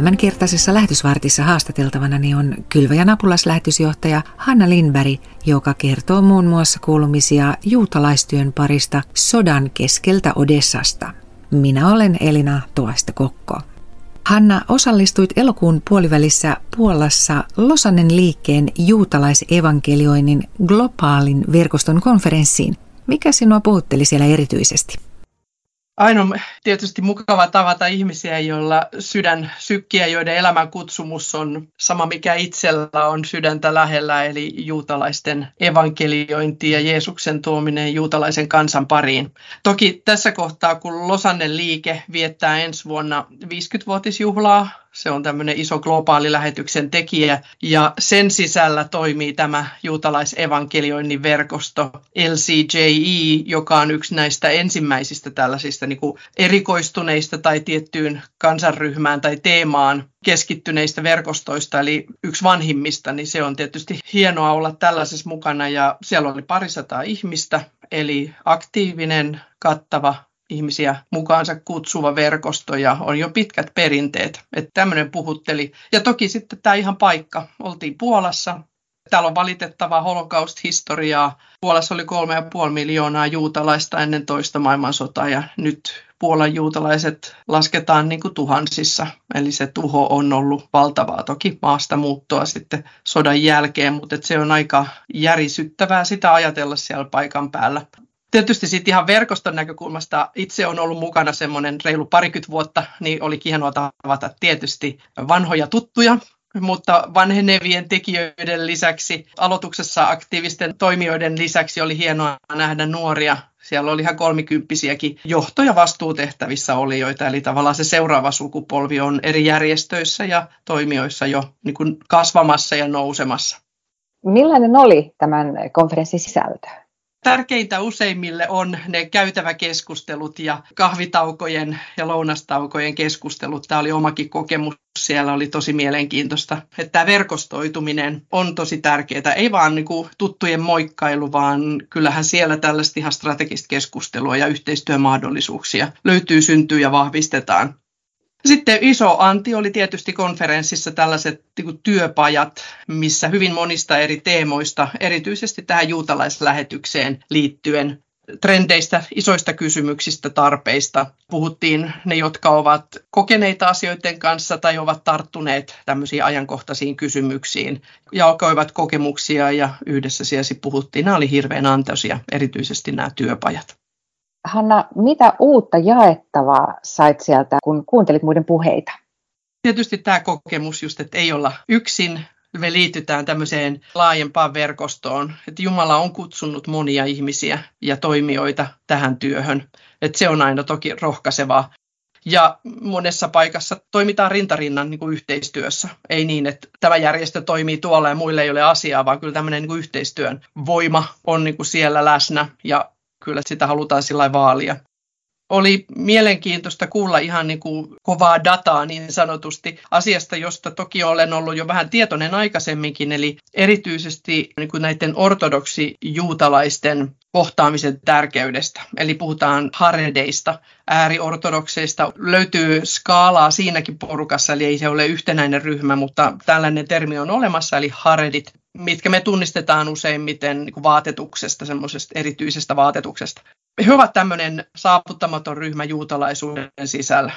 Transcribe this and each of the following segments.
Tämänkertaisessa lähetysvartissa haastateltavana on Kylväjän apulaslähetysjohtaja Hanna Lindberg, joka kertoo muun muassa kuulumisia juutalaistyön parista sodan keskeltä Odessasta. Minä olen Elina Tuoista Kokko. Hanna, osallistuit elokuun puolivälissä Puolassa Losannen liikkeen juutalaisevankelioinnin globaalin verkoston konferenssiin. Mikä sinua puhutteli siellä erityisesti? Aina tietysti mukava tavata ihmisiä, joilla sydän sykkiä, joiden elämän kutsumus on sama, mikä itsellä on sydäntä lähellä, eli juutalaisten evankeliointi ja Jeesuksen tuominen juutalaisen kansan pariin. Toki tässä kohtaa, kun Losannen liike viettää ensi vuonna 50-vuotisjuhlaa, se on tämmöinen iso globaali lähetyksen tekijä. Ja sen sisällä toimii tämä juutalaisevankelioinnin verkosto LCJE, joka on yksi näistä ensimmäisistä tällaisista niin kuin erikoistuneista tai tiettyyn kansanryhmään tai teemaan keskittyneistä verkostoista, eli yksi vanhimmista, niin se on tietysti hienoa olla tällaisessa mukana. Ja siellä oli parisataa ihmistä, eli aktiivinen, kattava ihmisiä mukaansa kutsuva verkosto ja on jo pitkät perinteet. Että tämmöinen puhutteli. Ja toki sitten tämä ihan paikka. Oltiin Puolassa. Täällä on valitettavaa holocaust-historiaa. Puolassa oli kolme ja puoli miljoonaa juutalaista ennen toista maailmansotaa ja nyt Puolan juutalaiset lasketaan niin kuin tuhansissa. Eli se tuho on ollut valtavaa. Toki maasta muuttoa sitten sodan jälkeen, mutta se on aika järisyttävää sitä ajatella siellä paikan päällä tietysti sitten ihan verkoston näkökulmasta itse on ollut mukana semmoinen reilu parikymmentä vuotta, niin oli hienoa tavata tietysti vanhoja tuttuja, mutta vanhenevien tekijöiden lisäksi, aloituksessa aktiivisten toimijoiden lisäksi oli hienoa nähdä nuoria. Siellä oli ihan kolmikymppisiäkin johto- ja vastuutehtävissä olijoita, eli tavallaan se seuraava sukupolvi on eri järjestöissä ja toimijoissa jo niin kuin kasvamassa ja nousemassa. Millainen oli tämän konferenssin sisältö? Tärkeintä useimmille on ne käytäväkeskustelut ja kahvitaukojen ja lounastaukojen keskustelut. Tämä oli omakin kokemus. Siellä oli tosi mielenkiintoista. Että tämä verkostoituminen on tosi tärkeää. Ei vaan niin kuin tuttujen moikkailu, vaan kyllähän siellä tällaista ihan strategista keskustelua ja yhteistyömahdollisuuksia löytyy, syntyy ja vahvistetaan. Sitten iso anti oli tietysti konferenssissa tällaiset niin työpajat, missä hyvin monista eri teemoista, erityisesti tähän juutalaislähetykseen liittyen, trendeistä, isoista kysymyksistä, tarpeista. Puhuttiin ne, jotka ovat kokeneita asioiden kanssa tai ovat tarttuneet tämmöisiin ajankohtaisiin kysymyksiin, jakoivat kokemuksia ja yhdessä siellä puhuttiin. Nämä oli hirveän antoisia, erityisesti nämä työpajat. Hanna, mitä uutta jaettavaa sait sieltä, kun kuuntelit muiden puheita? Tietysti tämä kokemus just, että ei olla yksin, me liitytään tämmöiseen laajempaan verkostoon, että Jumala on kutsunut monia ihmisiä ja toimijoita tähän työhön. Että se on aina toki rohkaisevaa. Ja monessa paikassa toimitaan rintarinnan niin kuin yhteistyössä. Ei niin, että tämä järjestö toimii tuolla ja muille ei ole asiaa, vaan kyllä tämmöinen niin kuin yhteistyön voima on niin kuin siellä läsnä ja kyllä sitä halutaan sillä vaalia. Oli mielenkiintoista kuulla ihan niin kuin kovaa dataa niin sanotusti asiasta, josta toki olen ollut jo vähän tietoinen aikaisemminkin, eli erityisesti niin kuin näiden ortodoksi juutalaisten kohtaamisen tärkeydestä. Eli puhutaan haredeista, ääriortodokseista. Löytyy skaalaa siinäkin porukassa, eli ei se ole yhtenäinen ryhmä, mutta tällainen termi on olemassa, eli haredit mitkä me tunnistetaan useimmiten niin vaatetuksesta, semmoisesta erityisestä vaatetuksesta. He ovat tämmöinen saavuttamaton ryhmä juutalaisuuden sisällä.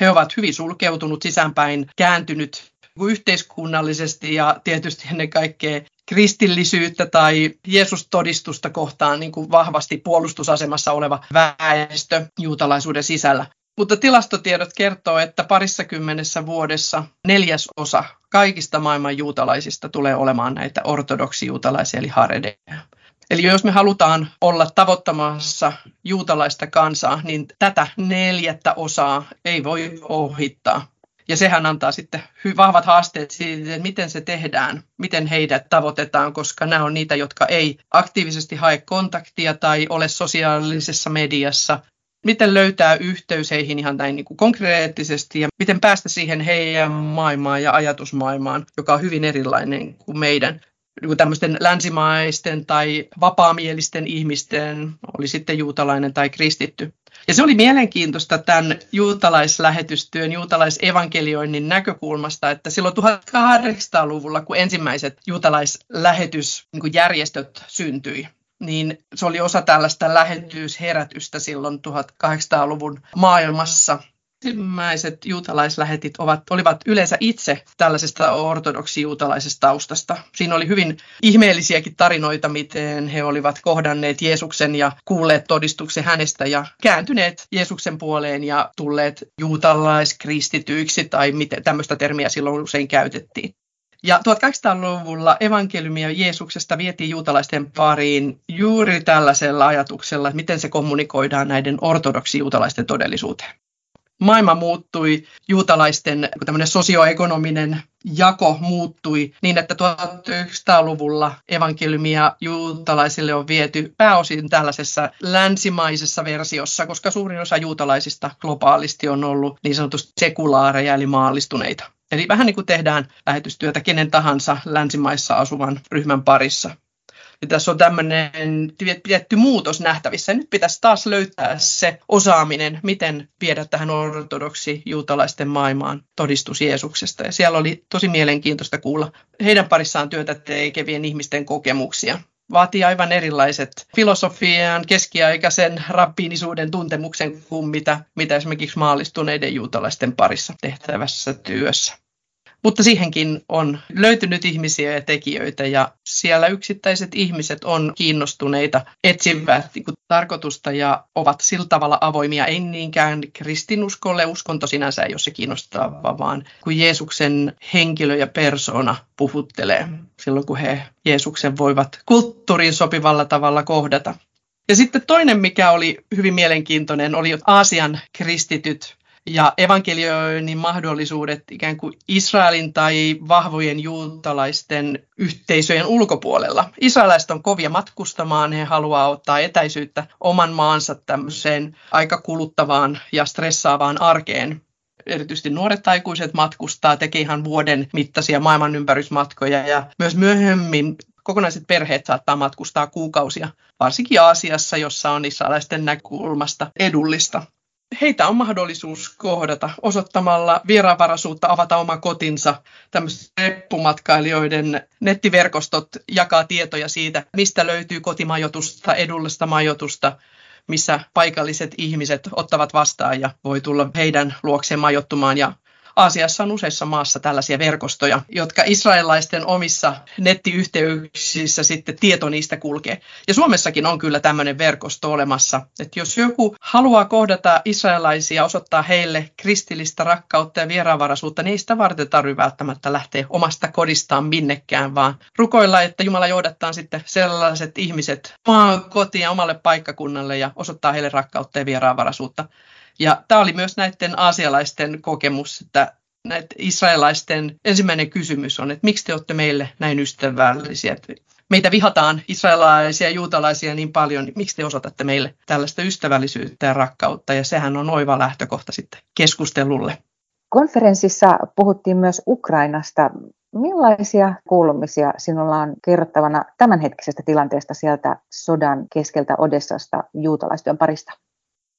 He ovat hyvin sulkeutunut sisäänpäin, kääntynyt yhteiskunnallisesti ja tietysti ennen kaikkea kristillisyyttä tai Jeesus-todistusta kohtaan niin kuin vahvasti puolustusasemassa oleva väestö juutalaisuuden sisällä. Mutta tilastotiedot kertoo, että parissa kymmenessä vuodessa neljäs osa kaikista maailman juutalaisista tulee olemaan näitä ortodoksijuutalaisia eli haredeja. Eli jos me halutaan olla tavoittamassa juutalaista kansaa, niin tätä neljättä osaa ei voi ohittaa. Ja sehän antaa sitten vahvat haasteet siitä, että miten se tehdään, miten heidät tavoitetaan, koska nämä on niitä, jotka ei aktiivisesti hae kontaktia tai ole sosiaalisessa mediassa miten löytää yhteys heihin ihan näin niin kuin konkreettisesti ja miten päästä siihen heidän maailmaan ja ajatusmaailmaan, joka on hyvin erilainen kuin meidän niin tämmöisten länsimaisten tai vapaamielisten ihmisten, oli sitten juutalainen tai kristitty. Ja se oli mielenkiintoista tämän juutalaislähetystyön, juutalaisevankelioinnin näkökulmasta, että silloin 1800-luvulla, kun ensimmäiset juutalaislähetysjärjestöt syntyi, niin se oli osa tällaista lähetysherätystä silloin 1800-luvun maailmassa ensimmäiset juutalaislähetit ovat, olivat yleensä itse tällaisesta ortodoksi-juutalaisesta taustasta. Siinä oli hyvin ihmeellisiäkin tarinoita, miten he olivat kohdanneet Jeesuksen ja kuulleet todistuksen hänestä ja kääntyneet Jeesuksen puoleen ja tulleet juutalaiskristityiksi tai miten tämmöistä termiä silloin usein käytettiin. Ja 1800-luvulla evankeliumia Jeesuksesta vietiin juutalaisten pariin juuri tällaisella ajatuksella, että miten se kommunikoidaan näiden ortodoksi-juutalaisten todellisuuteen maailma muuttui, juutalaisten sosioekonominen jako muuttui niin, että 1900-luvulla evankeliumia juutalaisille on viety pääosin tällaisessa länsimaisessa versiossa, koska suurin osa juutalaisista globaalisti on ollut niin sanotusti sekulaareja eli maallistuneita. Eli vähän niin kuin tehdään lähetystyötä kenen tahansa länsimaissa asuvan ryhmän parissa. Ja tässä on tämmöinen pidetty muutos nähtävissä. Nyt pitäisi taas löytää se osaaminen, miten viedä tähän ortodoksi juutalaisten maailmaan todistus Jeesuksesta. Ja siellä oli tosi mielenkiintoista kuulla heidän parissaan työtä tekevien ihmisten kokemuksia vaatii aivan erilaiset filosofian, keskiaikaisen rabbiinisuuden tuntemuksen kuin mitä, mitä esimerkiksi maallistuneiden juutalaisten parissa tehtävässä työssä. Mutta siihenkin on löytynyt ihmisiä ja tekijöitä ja siellä yksittäiset ihmiset on kiinnostuneita, etsivät niin kuin, tarkoitusta ja ovat sillä tavalla avoimia, ei niinkään kristinuskolle, uskonto sinänsä ei ole se kiinnostava, vaan kun Jeesuksen henkilö ja persona puhuttelee silloin, kun he Jeesuksen voivat kulttuuriin sopivalla tavalla kohdata. Ja sitten toinen, mikä oli hyvin mielenkiintoinen, oli Aasian kristityt ja evankelioinnin mahdollisuudet ikään kuin Israelin tai vahvojen juutalaisten yhteisöjen ulkopuolella. Israelaiset on kovia matkustamaan, he haluaa ottaa etäisyyttä oman maansa tämmöiseen aika kuluttavaan ja stressaavaan arkeen erityisesti nuoret aikuiset matkustaa, tekee ihan vuoden mittaisia maailmanympärysmatkoja ja myös myöhemmin kokonaiset perheet saattaa matkustaa kuukausia, varsinkin Aasiassa, jossa on israelaisten näkökulmasta edullista heitä on mahdollisuus kohdata osoittamalla vieraanvaraisuutta, avata oma kotinsa. Tämmöiset reppumatkailijoiden nettiverkostot jakaa tietoja siitä, mistä löytyy kotimajoitusta, edullista majoitusta, missä paikalliset ihmiset ottavat vastaan ja voi tulla heidän luokseen majoittumaan ja Aasiassa on useissa maassa tällaisia verkostoja, jotka israelaisten omissa nettiyhteyksissä sitten tieto niistä kulkee. Ja Suomessakin on kyllä tämmöinen verkosto olemassa, että jos joku haluaa kohdata israelaisia, osoittaa heille kristillistä rakkautta ja vieraanvaraisuutta, niin ei sitä varten tarvitse välttämättä lähteä omasta kodistaan minnekään, vaan rukoilla, että Jumala johdattaa sitten sellaiset ihmiset omaan kotiin ja omalle paikkakunnalle ja osoittaa heille rakkautta ja vieraanvaraisuutta. Ja tämä oli myös näiden aasialaisten kokemus, että näiden israelaisten ensimmäinen kysymys on, että miksi te olette meille näin ystävällisiä? Meitä vihataan israelaisia ja juutalaisia niin paljon, niin miksi te osoitatte meille tällaista ystävällisyyttä ja rakkautta? Ja sehän on oiva lähtökohta sitten keskustelulle. Konferenssissa puhuttiin myös Ukrainasta. Millaisia kuulumisia sinulla on kerrottavana tämänhetkisestä tilanteesta sieltä sodan keskeltä Odessasta juutalaistyön parista?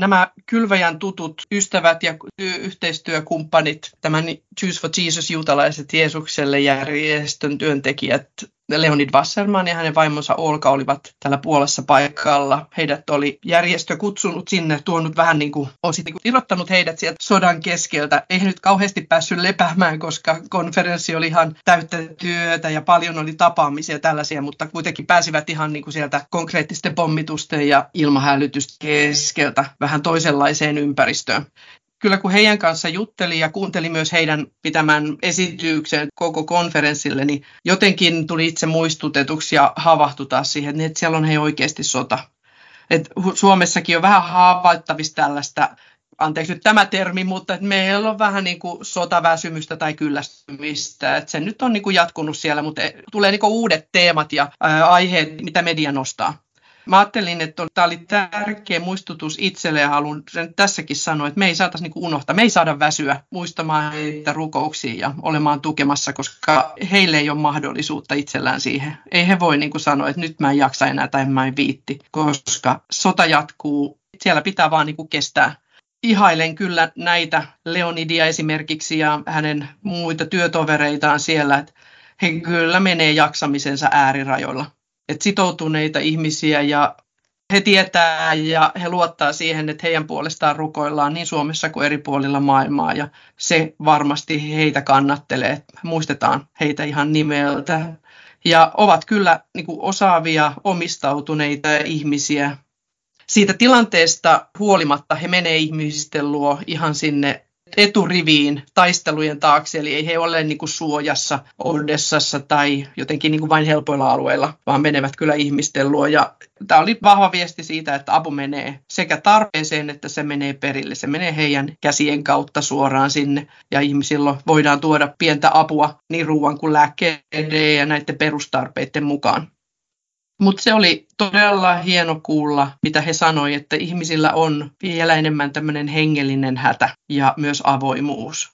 Nämä kylväjän tutut ystävät ja yhteistyökumppanit, tämän Choose for Jesus juutalaiset Jeesukselle järjestön työntekijät, Leonid Wasserman ja hänen vaimonsa Olka olivat täällä Puolassa paikalla. Heidät oli järjestö kutsunut sinne, tuonut vähän niin kuin, osit niin irrottanut heidät sieltä sodan keskeltä. Ei nyt kauheasti päässyt lepäämään, koska konferenssi oli ihan täyttä työtä ja paljon oli tapaamisia tällaisia, mutta kuitenkin pääsivät ihan niin kuin sieltä konkreettisten pommitusten ja ilmahälytysten keskeltä vähän toisenlaiseen ympäristöön kyllä kun heidän kanssa jutteli ja kuunteli myös heidän pitämän esityksen koko konferenssille, niin jotenkin tuli itse muistutetuksi ja havahtuta siihen, että siellä on he oikeasti sota. Et Suomessakin on vähän havaittavissa tällaista, anteeksi nyt tämä termi, mutta että meillä on vähän niin kuin sotaväsymystä tai kyllästymistä. Et se nyt on niin kuin jatkunut siellä, mutta tulee niin kuin uudet teemat ja aiheet, mitä media nostaa. Mä ajattelin, että tämä oli tärkeä muistutus itselle ja haluan sen tässäkin sanoa, että me ei saataisi niin unohtaa, me ei saada väsyä muistamaan heitä rukouksia ja olemaan tukemassa, koska heille ei ole mahdollisuutta itsellään siihen. Ei he voi niin kuin sanoa, että nyt mä en jaksa enää tai mä en viitti, koska sota jatkuu Siellä pitää vaan niin kuin kestää. Ihailen kyllä näitä Leonidia esimerkiksi ja hänen muita työtovereitaan siellä, että he kyllä menee jaksamisensa äärirajoilla. Et sitoutuneita ihmisiä ja he tietää ja he luottaa siihen, että heidän puolestaan rukoillaan niin Suomessa kuin eri puolilla maailmaa ja se varmasti heitä kannattelee. Muistetaan heitä ihan nimeltä. Ja ovat kyllä niin kuin osaavia, omistautuneita ihmisiä. Siitä tilanteesta huolimatta he menee ihmisten luo ihan sinne eturiviin taistelujen taakse, eli ei he ole niin kuin suojassa Odessassa tai jotenkin niin kuin vain helpoilla alueilla, vaan menevät kyllä ihmisten luo. Ja tämä oli vahva viesti siitä, että apu menee sekä tarpeeseen, että se menee perille. Se menee heidän käsien kautta suoraan sinne, ja ihmisillä voidaan tuoda pientä apua niin ruoan kuin lääkkeiden ja näiden perustarpeiden mukaan. Mutta se oli todella hieno kuulla, mitä he sanoivat, että ihmisillä on vielä enemmän tämmöinen hengellinen hätä ja myös avoimuus.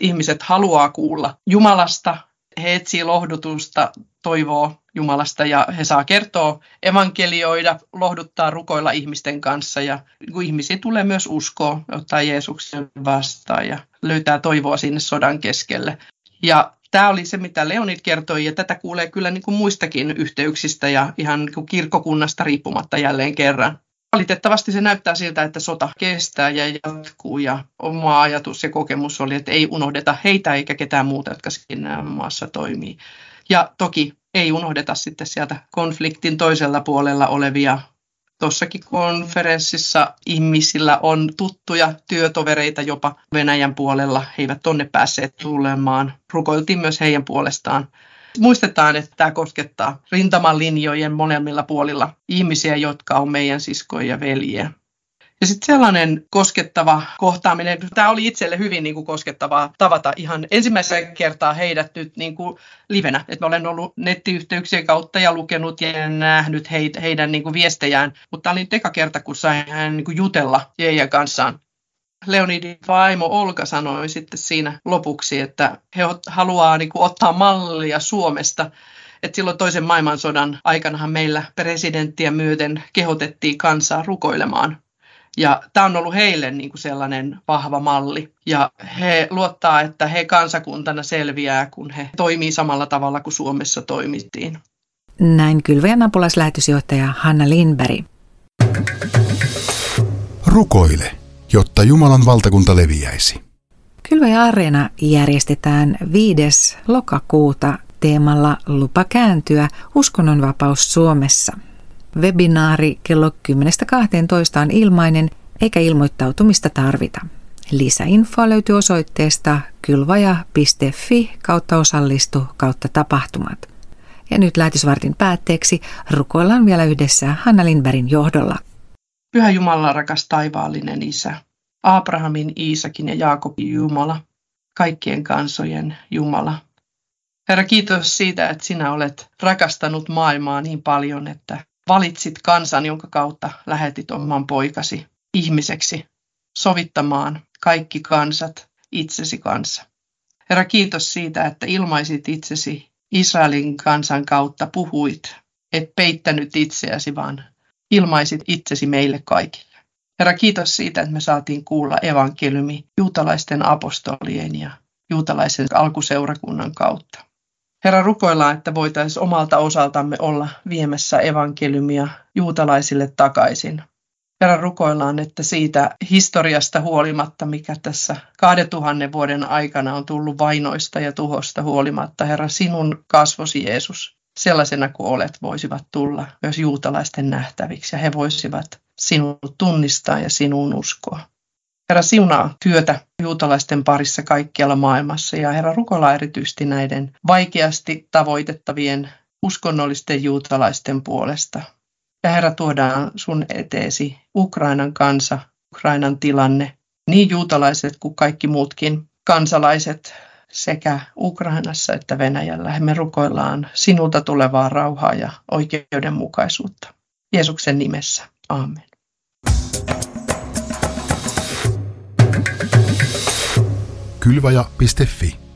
Ihmiset haluaa kuulla Jumalasta, he etsii lohdutusta, toivoo Jumalasta ja he saa kertoa, evankelioida, lohduttaa, rukoilla ihmisten kanssa ja kun ihmisiä tulee myös uskoa, ottaa Jeesuksen vastaan ja löytää toivoa sinne sodan keskelle. Ja tämä oli se, mitä Leonid kertoi, ja tätä kuulee kyllä niin kuin muistakin yhteyksistä ja ihan niin kuin kirkkokunnasta riippumatta jälleen kerran. Valitettavasti se näyttää siltä, että sota kestää ja jatkuu, ja oma ajatus ja kokemus oli, että ei unohdeta heitä eikä ketään muuta, jotka siinä maassa toimii. Ja toki ei unohdeta sitten sieltä konfliktin toisella puolella olevia tuossakin konferenssissa ihmisillä on tuttuja työtovereita jopa Venäjän puolella. He eivät tonne päässeet tulemaan. Rukoiltiin myös heidän puolestaan. Muistetaan, että tämä koskettaa rintamalinjojen molemmilla puolilla ihmisiä, jotka on meidän siskoja ja veljiä. Ja sitten sellainen koskettava kohtaaminen, tämä oli itselle hyvin niin kuin koskettavaa tavata ihan ensimmäistä kertaa heidät nyt niin kuin livenä. Et mä olen ollut nettiyhteyksien kautta ja lukenut ja nähnyt heitä, heidän niin kuin viestejään, mutta tämä oli nyt eka kerta, kun sain niin kuin jutella heidän kanssaan. Leonidin vaimo Olka sanoi sitten siinä lopuksi, että he haluaa niin kuin ottaa mallia Suomesta, että silloin toisen maailmansodan aikanahan meillä presidenttiä myöten kehotettiin kansaa rukoilemaan ja tämä on ollut heille niin kuin sellainen vahva malli. Ja he luottaa, että he kansakuntana selviää, kun he toimii samalla tavalla kuin Suomessa toimittiin. Näin kylväjän apulaislähetysjohtaja Hanna Lindberg. Rukoile, jotta Jumalan valtakunta leviäisi. Kylväjä Areena järjestetään 5. lokakuuta teemalla Lupa kääntyä uskonnonvapaus Suomessa – Webinaari kello 10.12 on ilmainen eikä ilmoittautumista tarvita. Lisäinfoa löytyy osoitteesta kylvaja.fi kautta osallistu kautta tapahtumat. Ja nyt lähetysvartin päätteeksi rukoillaan vielä yhdessä Hanna Lindbergin johdolla. Pyhä Jumala, rakas taivaallinen Isä, Abrahamin, Iisakin ja Jaakobin Jumala, kaikkien kansojen Jumala. Herra, kiitos siitä, että sinä olet rakastanut maailmaa niin paljon, että valitsit kansan, jonka kautta lähetit oman poikasi ihmiseksi sovittamaan kaikki kansat itsesi kanssa. Herra, kiitos siitä, että ilmaisit itsesi Israelin kansan kautta, puhuit, et peittänyt itseäsi, vaan ilmaisit itsesi meille kaikille. Herra, kiitos siitä, että me saatiin kuulla evankeliumi juutalaisten apostolien ja juutalaisen alkuseurakunnan kautta. Herra, rukoillaan, että voitaisiin omalta osaltamme olla viemässä evankeliumia juutalaisille takaisin. Herra, rukoillaan, että siitä historiasta huolimatta, mikä tässä 2000 vuoden aikana on tullut vainoista ja tuhosta huolimatta, Herra, sinun kasvosi Jeesus, sellaisena kuin olet, voisivat tulla myös juutalaisten nähtäviksi ja he voisivat sinut tunnistaa ja sinun uskoa. Herra siunaa työtä juutalaisten parissa kaikkialla maailmassa ja Herra rukoillaan erityisesti näiden vaikeasti tavoitettavien uskonnollisten juutalaisten puolesta. Ja Herra tuodaan sun eteesi Ukrainan kansa, Ukrainan tilanne, niin juutalaiset kuin kaikki muutkin kansalaiset sekä Ukrainassa että Venäjällä. Me rukoillaan sinulta tulevaa rauhaa ja oikeudenmukaisuutta. Jeesuksen nimessä. Amen. kylvaja.fi